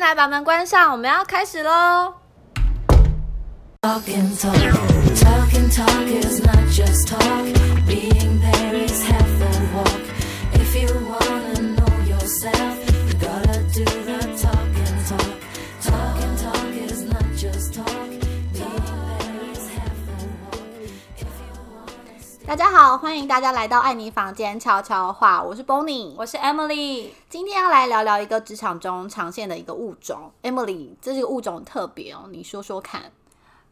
进来，把门关上，我们要开始喽。Talk and talk, talk and talk is not just talk. 大家好，欢迎大家来到爱妮房间悄悄话，我是 Bonnie，我是 Emily，今天要来聊聊一个职场中常见的一个物种。Emily，这是个物种很特别哦，你说说看。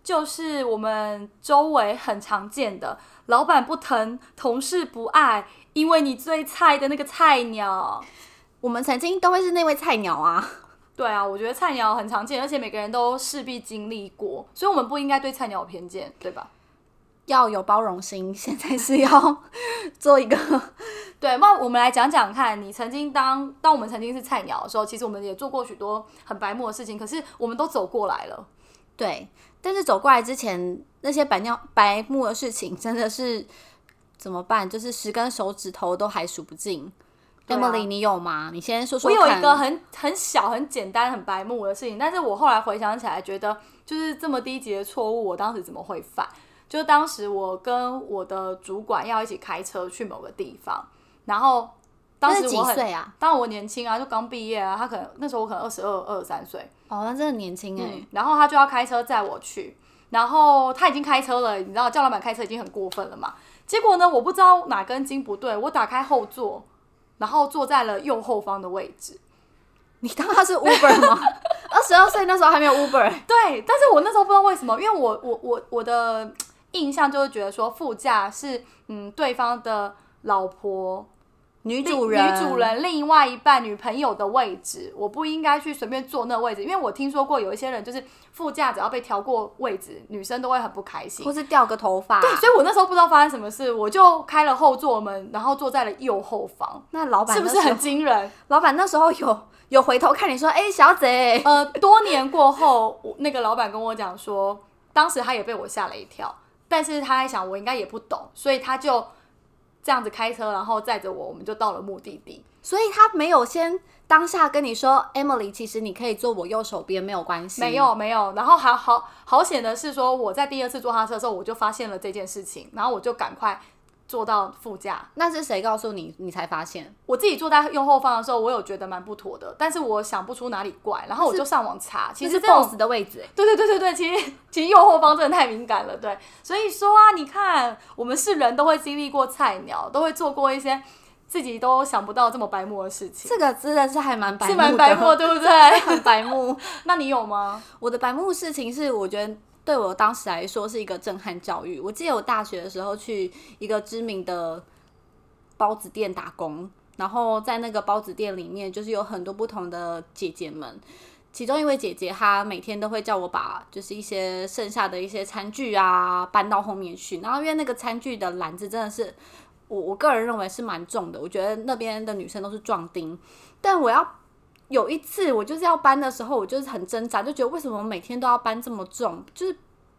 就是我们周围很常见的，老板不疼，同事不爱，因为你最菜的那个菜鸟。我们曾经都会是那位菜鸟啊，对啊，我觉得菜鸟很常见，而且每个人都势必经历过，所以我们不应该对菜鸟有偏见，对吧？要有包容心。现在是要 做一个，对，那我们来讲讲看，你曾经当当我们曾经是菜鸟的时候，其实我们也做过许多很白目的事情，可是我们都走过来了。对。但是走过来之前，那些白尿白目的事情，真的是怎么办？就是十根手指头都还数不尽。Emily，你有吗？你先说说我。有一个很很小、很简单、很白目的事情，但是我后来回想起来，觉得就是这么低级的错误，我当时怎么会犯？就当时我跟我的主管要一起开车去某个地方，然后当时我很，岁啊？当然我年轻啊，就刚毕业啊，他可能那时候我可能二十二、二十三岁，哦，那真的年轻哎、嗯，然后他就要开车载我去，然后他已经开车了，你知道叫老板开车已经很过分了嘛？结果呢，我不知道哪根筋不对，我打开后座，然后坐在了右后方的位置。你当他是 Uber 吗？二十二岁那时候还没有 Uber，对，但是我那时候不知道为什么，因为我我我我的印象就是觉得说副驾是嗯对方的老婆女主人，女主人另外一半女朋友的位置，我不应该去随便坐那个位置，因为我听说过有一些人就是副驾只要被调过位置，女生都会很不开心或。是掉个头发。对，所以我那时候不知道发生什么事，我就开了后座门，然后坐在了右后方，那老板是不是很？惊人？老板那时候有有回头看你说，哎、小姐，呃，多年过后，我那个老板跟我讲说，当时他也被我吓了一跳，但是他在想我应该也不懂，所以他就这样子开车，然后载着我，我们就到了目的地。所以他没有先当下跟你说，Emily，其实你可以坐我右手边，没有关系。没，有没有，然后还好好险的是说，我在第二次坐他车的时候，我就发现了这件事情，然后我就赶快坐到副驾。那是谁告诉你，你才发现？我自己坐在右后方的时候，我有觉得蛮不妥的，但是我想不出哪里怪，然后我就上网查，其其实 boss 的位置、哎对对对对对，其实 其实右后方真的太敏感了，对，所以说啊，你看我们是人都会经历过菜鸟，都会做过一些自己都想不到这么白目的事情，这个真的是还蛮白目是，蛮白目，对不对？很白目。那你有吗？我的白目事情是，我觉得对我当时来说是一个震撼教育。我记得我大学的时候去一个知名的包子店打工，然后在那个包子店里面，就是有很多不同的姐姐们。其中一位姐姐，她每天都会叫我把就是一些剩下的一些餐具啊搬到后面去，然后因为那个餐具的篮子真的是我我个人认为是蛮重的，我觉得那边的女生都是壮丁，但我要有一次我就是要搬的时候，我就是很挣扎，就觉得为什么每天都要搬这么重，就是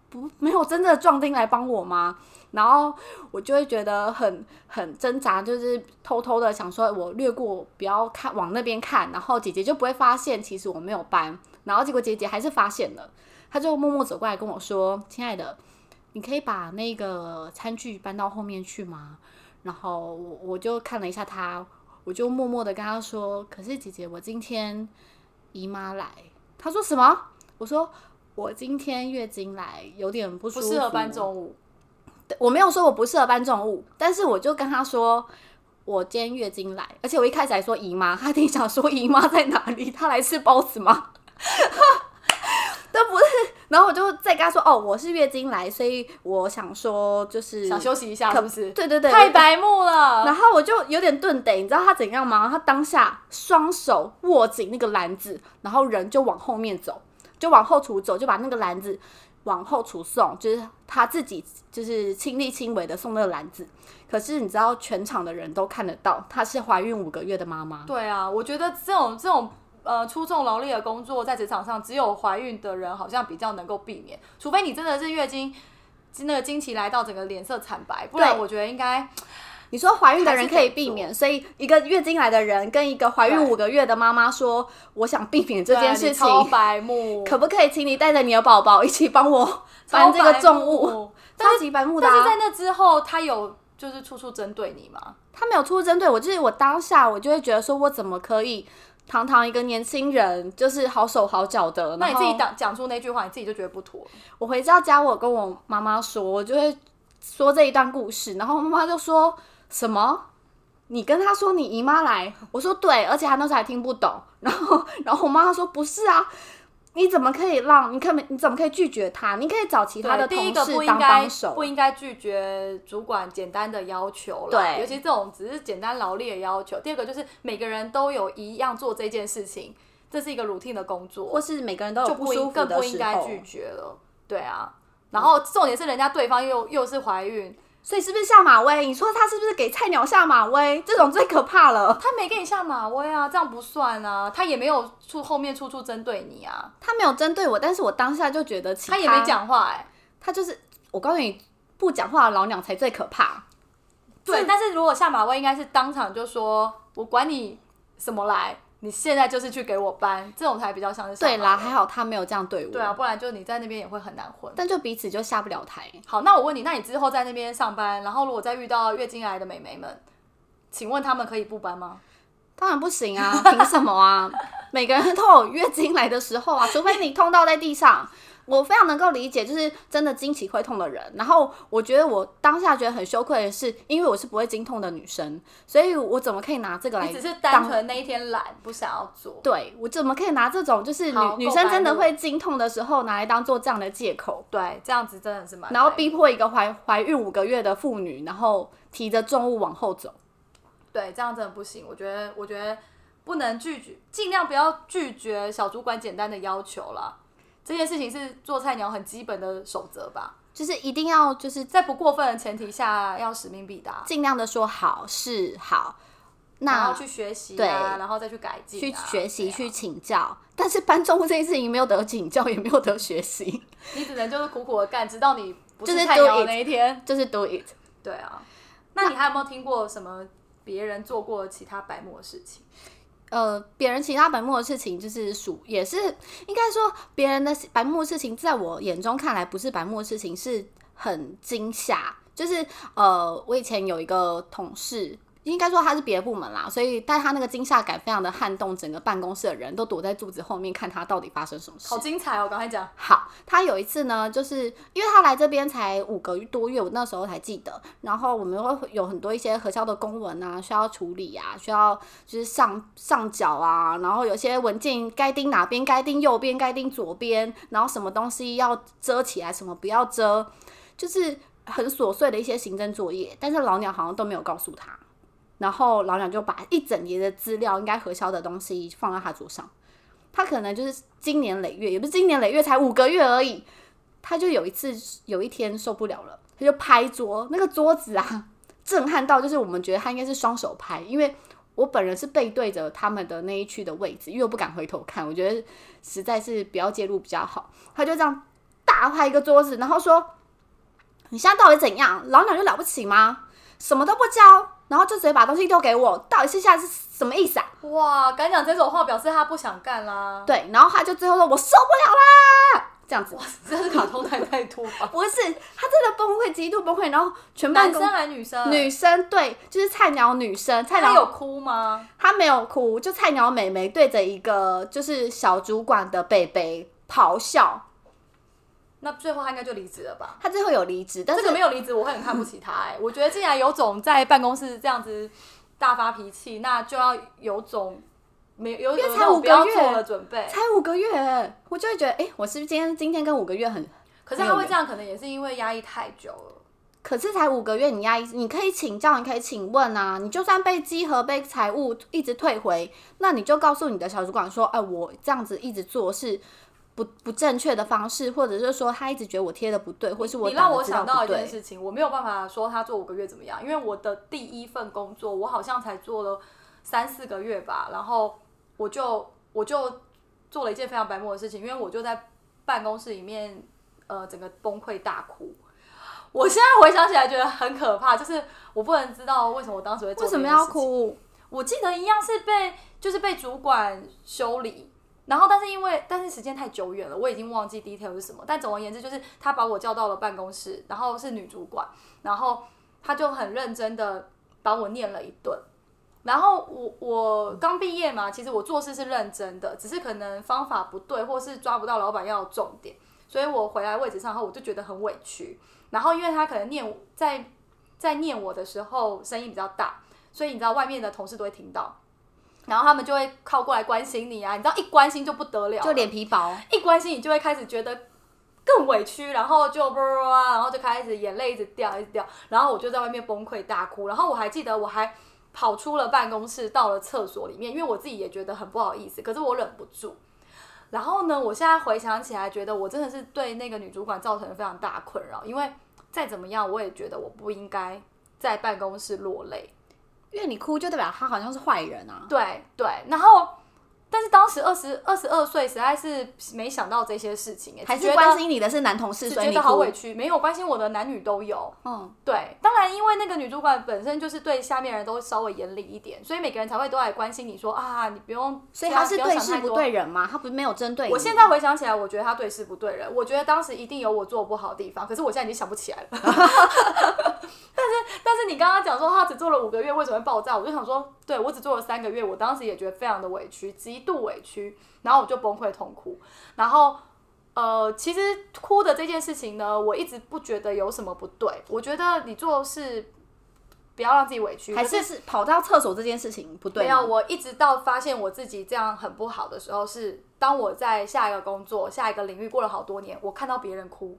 不没有真正的壮丁来帮我吗？然后我就会觉得很很挣扎，就是偷偷的想说，我略过不要看往那边看，然后姐姐就不会发现其实我没有搬，然后结果姐姐还是发现了，她就默默走过来跟我说：“亲爱的，你可以把那个餐具搬到后面去吗？”然后我我就看了一下她，我就默默的跟他说：“可是姐姐，我今天姨妈来。”他说什么？我说我今天月经来，有点不舒服，不适合搬重物，我没有说我不适合搬重物，但是我就跟他说，我今天月经来，而且我一开始还说姨妈，他一定想说 姨妈在哪里？他来吃包子吗？都不是，然后我就再跟他说，哦，我是月经来，所以我想说就是想休息一下，可是不是？对对对，太白目了。然后我就有点顿得，你知道他怎样吗？他当下双手握紧那个篮子，然后人就往后面走，就往后厨走，就把那个篮子往后厨送，就是他自己就是亲力亲为的送那个篮子。可是你知道，全场的人都看得到，她是怀孕五个月的妈妈。对啊，我觉得这种这种呃出重劳力的工作，在职场上只有怀孕的人好像比较能够避免，除非你真的是月经那个经期来到，整个脸色惨白，不然我觉得应该你说怀孕的人可以避免，所以一个月经来的人跟一个怀孕五个月的妈妈说，我想避免这件事情，超白目，可不可以请你带着你的宝宝一起帮我搬这个重物？物。超级白目的、啊。但是在那之后，他有就是处处针对你吗？他没有处处针对我，就是我当下我就会觉得说，我怎么可以堂堂一个年轻人，就是好手好脚的，那你自己讲讲出那句话，你自己就觉得不妥。我回到家，我跟我妈妈说，我就会说这一段故事，然后我妈妈就说什么？你跟她说你姨妈来，我说对，而且她那时候还听不懂，然后然后我妈说不是啊，你怎么可以让你可你怎么可以拒绝他？你可以找其他的，第一同事当帮手不，应该拒绝主管简单的要求了，对尤其这种只是简单劳力的要求。第二个就是每个人都有一样做这件事情，这是一个 routine 的工作，或是每个人都有就不舒服更不应该拒绝了。对啊，然后重点是人家对方又又是怀孕，所以是不是下马威？你说他是不是给菜鸟下马威？这种最可怕了。他没给你下马威啊，这样不算啊，他也没有处后面处处针对你啊，他没有针对我，但是我当下就觉得其他也没，讲话哎、他就是我告诉你，不讲话的老鸟才最可怕。对，但是如果下马威应该是当场就说，我管你什么来，你现在就是去给我搬，这种才比较像是对啦，还好他没有这样对我。对啊，，不然就你在那边也会很难混。但就彼此就下不了台。好，那我问你，那你之后在那边上班，然后如果再遇到月经来的美眉们，请问他们可以不搬吗？当然不行啊，凭什么啊？每个人都有月经来的时候啊，除非你痛到在地上。我非常能够理解，就是真的经期会痛的人。然后我觉得我当下觉得很羞愧的是，因为我是不会经痛的女生，所以我怎么可以拿这个来你只是当单纯那一天懒，不想要做。对我怎么可以拿这种就是女女生真的会经痛的时候拿来当做这样的借口，对，这样子真的是蛮。然后逼迫一个怀怀孕五个月的妇女，然后提着重物往后走。对，这样真的不行。我觉得，我觉得不能拒绝，尽量不要拒绝小主管简单的要求啦。这件事情是做菜鸟很基本的守则吧，就是一定要就是在不过分的前提下，要使命必达，尽量的说好是好，那然后去学习对啊，然后再去改进、去啊，学习、对啊去请教。但是搬重物这件事情没有得请教，也没有得学习，你只能就是苦苦的干，直到你不就是是菜 do 鸟的 it 那一天。就是 do it。对啊，那你还有没有听过什么别人做过其他白目的事情？呃，别人其他白目的事情，就是属也是应该说别人的白目的事情，在我眼中看来不是白目的事情，是很惊吓。就是呃，我以前有一个同事，应该说他是别的部门啦，所以但他那个惊吓感非常的撼动整个办公室的人，都躲在柱子后面看他到底发生什么事好。精彩哦！赶快讲。好，他有一次呢，就是因为他来这边才五个多月，我那时候才记得。然后我们会有很多一些核销的公文啊，需要处理啊，需要就是上上缴啊，然后有些文件该钉哪边，该钉右边，该钉左边，然后什么东西要遮起来，什么不要遮，就是很琐碎的一些行政作业。但是老鸟好像都没有告诉他，然后老鸟就把一整叠的资料应该核销的东西放在他桌上。他可能就是经年累月，也不是经年累月，才五个月而已。他就有一次有一天受不了了，他就拍桌，那个桌子啊，震撼到就是我们觉得他应该是双手拍，因为我本人是背对着他们的那一区的位置，因为我不敢回头看，我觉得实在是不要介入比较好。他就这样大拍一个桌子，然后说：“你现在到底怎样？老鸟就了不起吗？什么都不教，然后就直接把东西丢给我，到底是现在是什么意思啊？”哇，敢讲这种话，表示他不想干啦。对，然后他就最后说：“我受不了啦！”这样子，这是卡通太太多吧？不是他真的崩溃，极度崩溃，然后全班男生还女生？女生对，就是菜鸟女生，菜鸟有哭吗？她没有哭，就菜鸟美眉对着一个就是小主管的北北咆哮，那最后他应该就离职了吧？他最后有离职，但这是个没有离职，我会很看不起他哎、我觉得既然有种在办公室这样子大发脾气，那就要有种没有才五个种不要月做的准备。才五个月，我就会觉得，哎、我是不是今天今天跟五个月很？可是他会这样，可能也是因为压抑太久了。可是才五个月，你压抑，你可以请教，你可以请问啊，你就算被稽核、被财务一直退回，那你就告诉你的小主管说，哎、我这样子一直做是不不正确的方式，或者是说他一直觉得我贴的不对，或是我你让我想到一件。事情，我没有办法说他做五个月怎么样，因为我的第一份工作，我好像才做了三四个月吧，然后我就我就做了一件非常白目的事情，因为我就在办公室里面，呃，整个崩溃大哭。我现在回想起来觉得很可怕，就是我不能知道为什么我当时会做为什么要？哭？我记得一样是被就是被主管修理，然后但是因为但是时间太久远了，我已经忘记 detail 是什么。但总而言之，就是他把我叫到了办公室，然后是女主管，然后他就很认真的把我念了一顿。然后我我刚毕业嘛，其实我做事是认真的，只是可能方法不对，或是抓不到老板要的重点，所以我回来位置上后，我就觉得很委屈。然后因为他可能念在在念我的时候声音比较大，所以你知道外面的同事都会听到，然后他们就会靠过来关心你啊，你知道一关心就不得了了，就脸皮薄，一关心你就会开始觉得更委屈，然后就啵啊，然后就开始眼泪一直掉，一直掉，然后我就在外面崩溃大哭，然后我还记得我还跑出了办公室，到了厕所里面，因为我自己也觉得很不好意思，可是我忍不住。然后呢，我现在回想起来，觉得我真的是对那个女主管造成了非常大的困扰，因为再怎么样，我也觉得我不应该在办公室落泪。因为你哭就代表他好像是坏人啊。对对，然后但是当时二十二十二岁，实在是没想到这些事情，哎，还是关心你的是男同事，所以你觉得好委屈，没有关心我的男女都有。嗯，对，当然因为那个女主管本身就是对下面人都稍微严厉一点，所以每个人才会都来关心你说啊，你不用，所以他是对事不对人吗，他不是没有针对你。我现在回想起来，我觉得他对事不对人。我觉得当时一定有我做不好的地方，可是我现在已经想不起来了。但是，但是你刚刚讲说他只做了五个月，为什么会爆炸？我就想说，对我只做了三个月，我当时也觉得非常的委屈，极度委屈，然后我就崩溃痛哭。然后，呃，其实哭的这件事情呢，我一直不觉得有什么不对。我觉得你做事不要让自己委屈，还是是跑到厕所这件事情不对。没有，我一直到发现我自己这样很不好的时候，是当我在下一个工作、下一个领域过了好多年，我看到别人哭，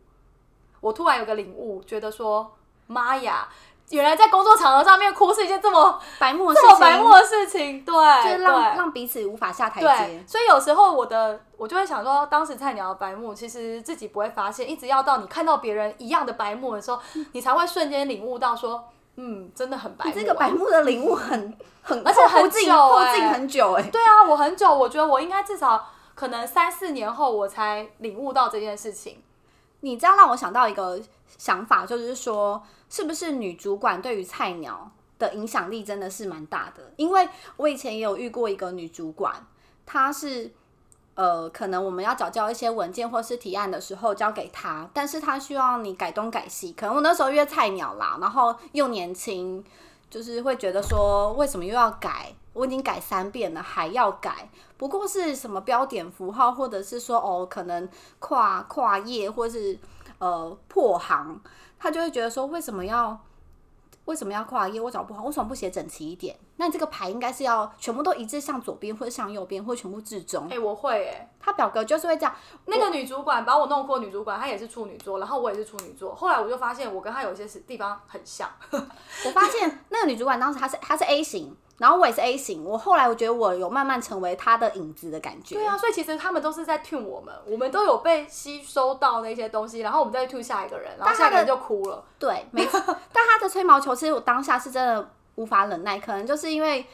我突然有个领悟，觉得说，妈呀，原来在工作场合上面哭是一件这么白目的事这么情，白目的事情，对，就是让对让彼此无法下台阶，。所以有时候我的我就会想说，当时菜鸟的白目，其实自己不会发现，一直要到你看到别人一样的白目的时候，你才会瞬间领悟到说，嗯，真的很白目、啊。你这个白目的领悟很很，而且很后劲久后欸劲很久哎、对啊，我很久，我觉得我应该至少可能三四年后我才领悟到这件事情。你这样让我想到一个想法，就是说，是不是女主管对于菜鸟的影响力真的是蛮大的？因为我以前也有遇过一个女主管，她是呃，可能我们要缴交一些文件或是提案的时候交给她，但是她需要你改东改西，可能我那时候约菜鸟啦，然后又年轻，就是会觉得说，为什么又要改？我已经改三遍了，还要改？不过是什么标点符号，或者是说哦，可能跨跨页，或是呃破行，他就会觉得说，为什么要为什么要跨页？我找不好，为什么不写整齐一点？那你这个牌应该是要全部都一致向左边，或者向右边，或者全部至中哎、。我会哎、他表格就是会这样，那个女主管把我弄过，女主管她也是处女座，然后我也是处女座。后来我就发现我跟她有一些地方很像。我发现那个女主管当时她是她是 A 型，然后我也是 A 型。我后来我觉得我有慢慢成为他的影子的感觉。对啊，所以其实他们都是在 tune 我们，我们都有被吸收到那些东西，然后我们再 tune 下一个人，然后下一个人就哭了。对，没错。但他的吹毛求疵，我当下是真的无法忍耐，可能就是因为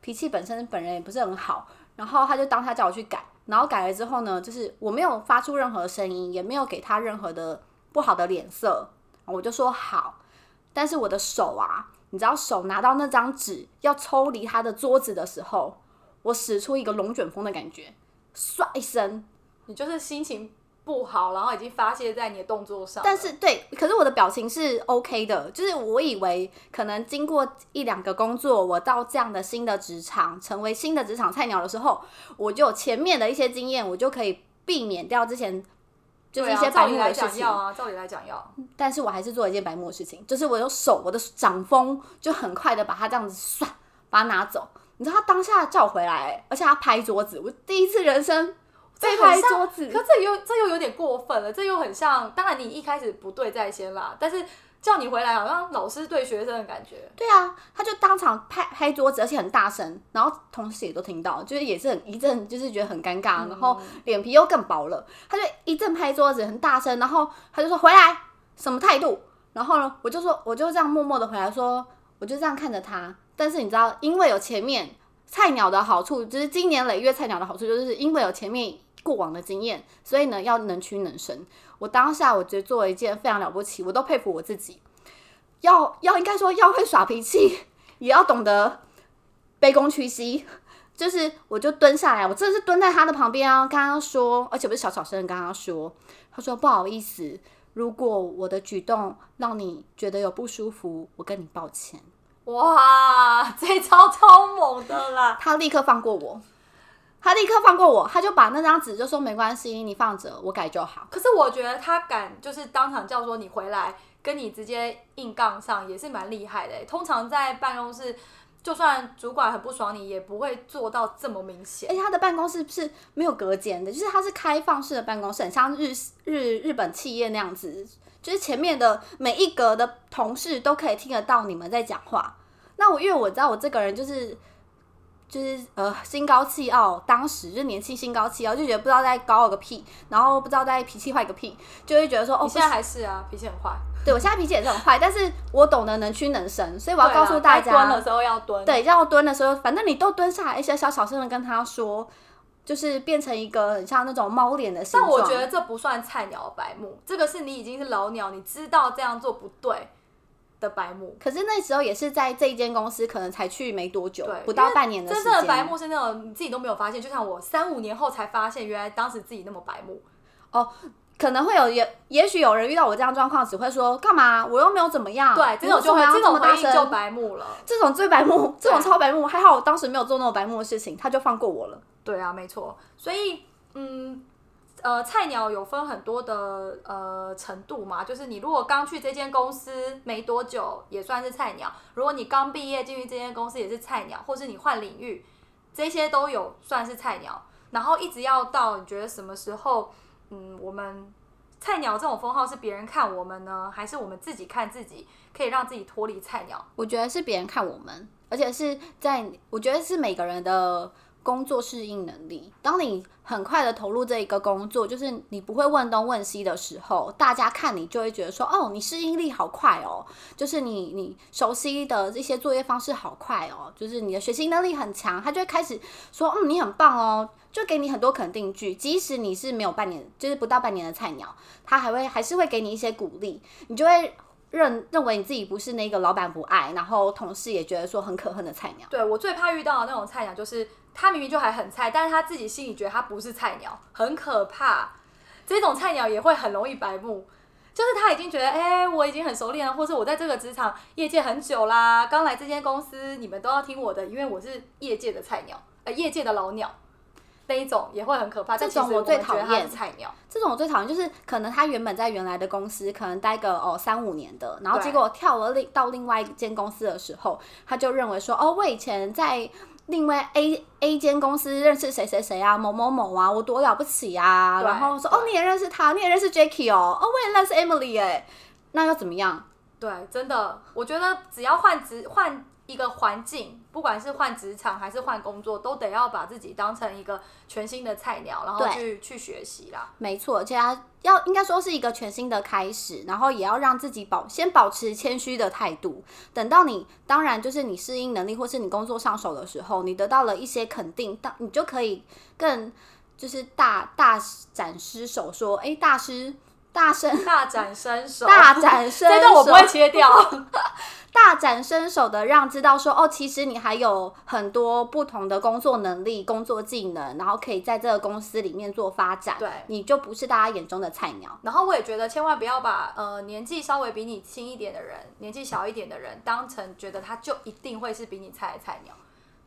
脾气本身本人也不是很好，然后他就当下叫我去改，然后改了之后呢，就是我没有发出任何声音，也没有给他任何的不好的脸色，我就说好。但是我的手啊，你知道手拿到那张纸要抽离他的桌子的时候，我使出一个龙卷风的感觉，唰一声，你就是心情不好，然后已经发泄在你的动作上。但是对，可是我的表情是 OK 的，就是我以为可能经过一两个工作，我到这样的新的职场，成为新的职场菜鸟的时候，我就有前面的一些经验，我就可以避免掉之前就是一些白目的事情。讲要啊，照理来讲要。但是我还是做了一件白目的事情，就是我用手，我的掌风就很快的把它这样子唰把它拿走。你知道他当下叫我回来、欸而且他拍桌子，我第一次人生被拍桌子。可这又这又有点过分了，这又很像。当然你一开始不对在先啦，但是叫你回来，好像老师对学生的感觉。对啊，他就当场拍拍桌子，而且很大声，然后同事也都听到，就是也是很一阵，就是觉得很尴尬，然后脸皮又更薄了。他就一阵拍桌子，很大声，然后他就说回来，什么态度？然后呢，我就说我就这样默默的回来说，我就这样看着他。但是你知道，因为有前面菜鸟的好处，就是经年累月菜鸟的好处，就是因为有前面过往的经验，所以呢要能屈能伸。我当下我觉得做了一件非常了不起，我都佩服我自己。要要应该说要会耍脾气，也要懂得卑躬屈膝。就是我就蹲下来，我真的是蹲在他的旁边啊，跟他说，而且不是小小声的跟他说，他说不好意思，如果我的举动让你觉得有不舒服，我跟你抱歉。哇，这招超猛的啦！他立刻放过我，他立刻放过我，他就把那张纸就说没关系，你放着，我改就好。可是我觉得他敢就是当场叫说你回来，跟你直接硬杠上，也是蛮厉害的欸。通常在办公室，就算主管很不爽你，也不会做到这么明显而。且他的办公室是没有隔间的，就是它是开放式的办公室，很像日日日本企业那样子，就是前面的每一格的同事都可以听得到你们在讲话。那我因为我知道我这个人就是就是呃心高气傲，当时就年轻心高气傲，就觉得不知道在高傲个屁，然后不知道在脾气坏个屁，就会觉得说哦，现在还是啊，脾气很坏。对我现在脾气也是很坏，但是我懂得能屈能伸，所以我要告诉大对啦该蹲的，时候要蹲。对，要蹲的时候，反正你都蹲下来，一些小小声的跟他说，就是变成一个很像那种猫脸的形状。但我觉得这不算菜鸟白目，这个是你已经是老鸟，你知道这样做不对的白目。可是那时候也是在这一间公司，可能才去没多久，，不到半年的时间真正的白间。目是那种你自己都没有发现，就像我三五年后才发现，原来当时自己那么白目。可能会有也也许有人遇到我这样状况，只会说干嘛？我又没有怎么样。对，这种就会这种回应就？白目了。这种最白目，这种超白目。还好我当时没有做那种白目的事情，他就放过我了。对啊，没错。所以，嗯，呃，菜鸟有分很多的呃程度嘛，就是你如果刚去这间公司没多久，也算是菜鸟；如果你刚毕业进去这间公司，也是菜鸟，或是你换领域，这些都有算是菜鸟。然后一直要到你觉得什么时候，嗯，我们菜鸟这种封号是别人看我们呢，还是我们自己看自己，可以让自己脱离菜鸟？我觉得是别人看我们，而且是在我觉得是每个人的工作适应能力。当你很快的投入这一个工作，就是你不会问东问西的时候，大家看你就会觉得说，哦，你适应力好快哦，就是你你熟悉的这些作业方式好快哦，就是你的学习能力很强，他就会开始说，嗯，你很棒哦。就给你很多肯定句，即使你是没有半年，就是不到半年的菜鸟，他还会还是会给你一些鼓励，你就会认认为你自己不是那个老板不爱，然后同事也觉得说很可恨的菜鸟。对我最怕遇到的那种菜鸟，就是他明明就还很菜，但是他自己心里觉得他不是菜鸟，很可怕。这种菜鸟也会很容易白目，就是他已经觉得，哎、我已经很熟练了，或是我在这个职场业界很久啦，刚来这间公司，你们都要听我的，因为我是业界的菜鸟，呃，业界的老鸟。那一种也会很可怕，但这种我最讨厌菜鸟。这种我最讨厌，就是可能他原本在原来的公司可能待个哦三五年的，然后对结果跳了另到另外一间公司的时候，他就认为说哦，我以前在另外 A A 间公司认识谁谁谁啊，某某某啊，我多了不起啊，然后说哦你也认识他，你也认识 Jacky 哦，哦我也认识 Emily 哎，那又怎么样？对，真的，我觉得只要换职换一个环境，不管是换职场还是换工作，都得要把自己当成一个全新的菜鸟，然后去去学习啦。没错，而且他要应该说是一个全新的开始，然后也要让自己保先保持谦虚的态度。等到你当然就是你适应能力或是你工作上手的时候，你得到了一些肯定，当你就可以更就是大大展失手，说哎、大师大声大展身手，大展身手，这段我不会切掉。大展身手的让知道说哦，其实你还有很多不同的工作能力、工作技能，然后可以在这个公司里面做发展。对你就不是大家眼中的菜鸟。然后我也觉得，千万不要把呃年纪稍微比你轻一点的人，年纪小一点的人，当成觉得他就一定会是比你菜的菜鸟。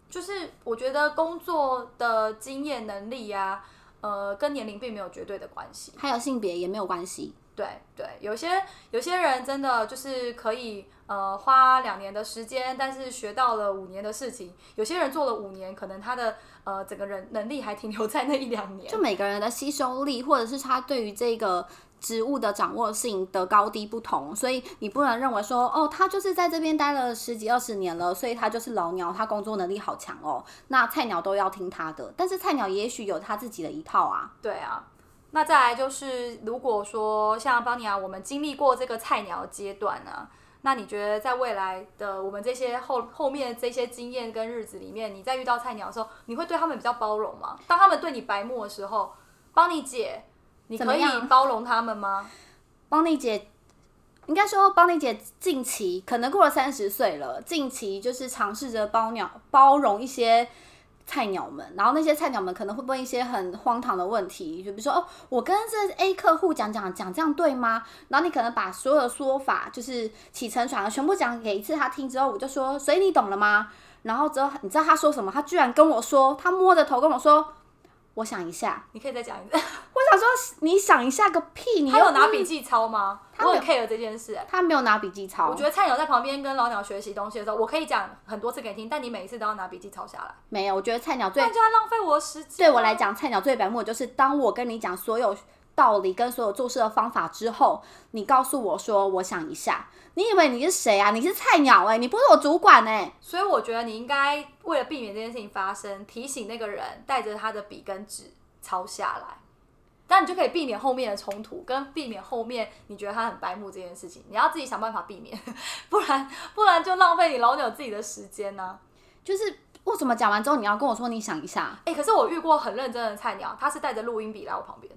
就是我觉得工作的经验能力呀、呃，跟年龄并没有绝对的关系。还有性别也没有关系。对对，有些有些人真的就是可以呃花两年的时间，但是学到了五年的事情。有些人做了五年，可能他的呃整个人能力还停留在那一两年。就每个人的吸收力，或者是他对于这个植物的掌握性的高低不同，所以你不能认为说，哦，他就是在这边待了十几二十年了，所以他就是老鸟，他工作能力好强哦。那菜鸟都要听他的，但是菜鸟也许有他自己的一套啊。对啊，那再来就是，如果说像邦尼啊，我们经历过这个菜鸟阶段呢、那你觉得在未来的我们这些后后面这些经验跟日子里面，你在遇到菜鸟的时候，你会对他们比较包容吗？当他们对你白目的时候，邦尼姐，你可以包容他们吗？邦尼姐，应该说邦妮姐近期可能过了三十岁了，近期就是尝试着包鸟包容一些菜鸟们，然后那些菜鸟们可能会问一些很荒唐的问题，就比如说哦，我跟这 A 客户讲讲讲这样对吗？然后你可能把所有的说法就是起承转合全部讲给一次他听之后，我就说，所以你懂了吗？然后之后你知道他说什么？他居然跟我说，他摸着头跟我说，我想一下。你可以再讲一次。我想说，你想一下个屁！你他有拿笔记抄吗？我很他没有 care 这件事、欸。他没有拿笔记抄。我觉得菜鸟在旁边跟老鸟学习东西的时候，我可以讲很多次给你听，但你每一次都要拿笔记抄下来，没有，我觉得菜鸟最浪费我的时间。对我来，讲，菜鸟最白目就是当我跟你讲所有道理跟所有做事的方法之后，你告诉我说我想一下，你以为你是谁啊？你是菜鸟哎、你不是我主管哎、所以我觉得你应该为了避免这件事情发生，提醒那个人带着他的笔跟纸抄下来。但你就可以避免后面的冲突，跟避免后面你觉得他很白目这件事情，你要自己想办法避免，不然不然就浪费你老鸟自己的时间呢、就是为什么讲完之后你要跟我说你想一下？哎、可是我遇过很认真的菜鸟，他是带着录音笔来我旁边，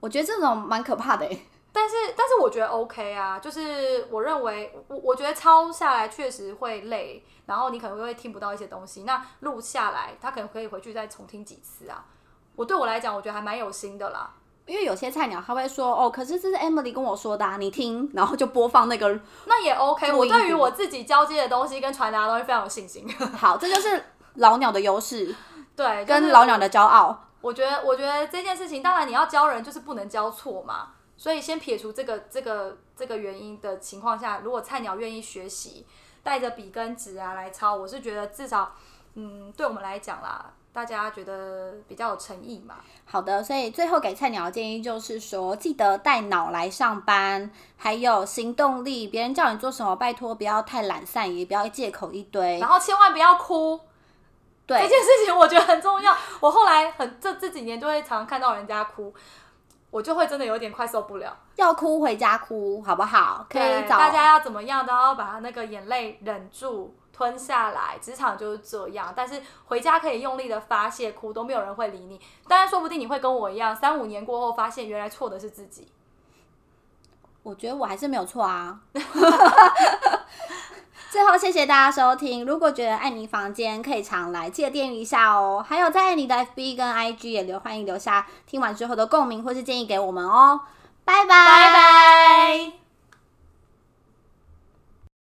我觉得这种蛮可怕的哎、但是但是我觉得 OK 啊，就是我认为我我觉得抄下来确实会累，然后你可能会听不到一些东西，那录下来他可能可以回去再重听几次啊。我对我来讲，我觉得还蛮有心的啦。因为有些菜鸟他会说哦，可是这是 Emily 跟我说的、啊，你听，然后就播放那个那也 OK，我对于我自己交接的东西跟传达的东西非常有信心。好，这就是老鸟的优势对，跟就是老鸟的骄傲。我觉得，我觉得这件事情，当然你要教人就是不能教错嘛。所以先撇除这个这个这个原因的情况下，如果菜鸟愿意学习，带着笔跟纸啊来抄，我是觉得至少，嗯，对我们来讲啦，大家觉得比较有诚意嘛。好的，所以最后给菜鸟的建议就是说，记得带脑来上班，还有行动力。别人叫你做什么，拜托不要太懒散，也不要借口一堆然。后千万不要哭，对这，件事情我觉得很重要。我后来很这这几年就会常常看到人家哭，我就会真的有点快受不了。要哭回家哭，好不好？可以，找大家要怎么样都要把那个眼泪忍住。吞下来，职场就是这样。但是回家可以用力的发泄，哭都没有人会理你。当然，说不定你会跟我一样，三五年过后发现原来错的是自己。我觉得我还是没有错啊。最后，谢谢大家收听。如果觉得爱你房间可以常来，记得订阅一下哦。还有在爱你的 FB 跟 IG 也留，欢迎留下听完之后的共鸣或是建议给我们哦。拜拜，拜拜。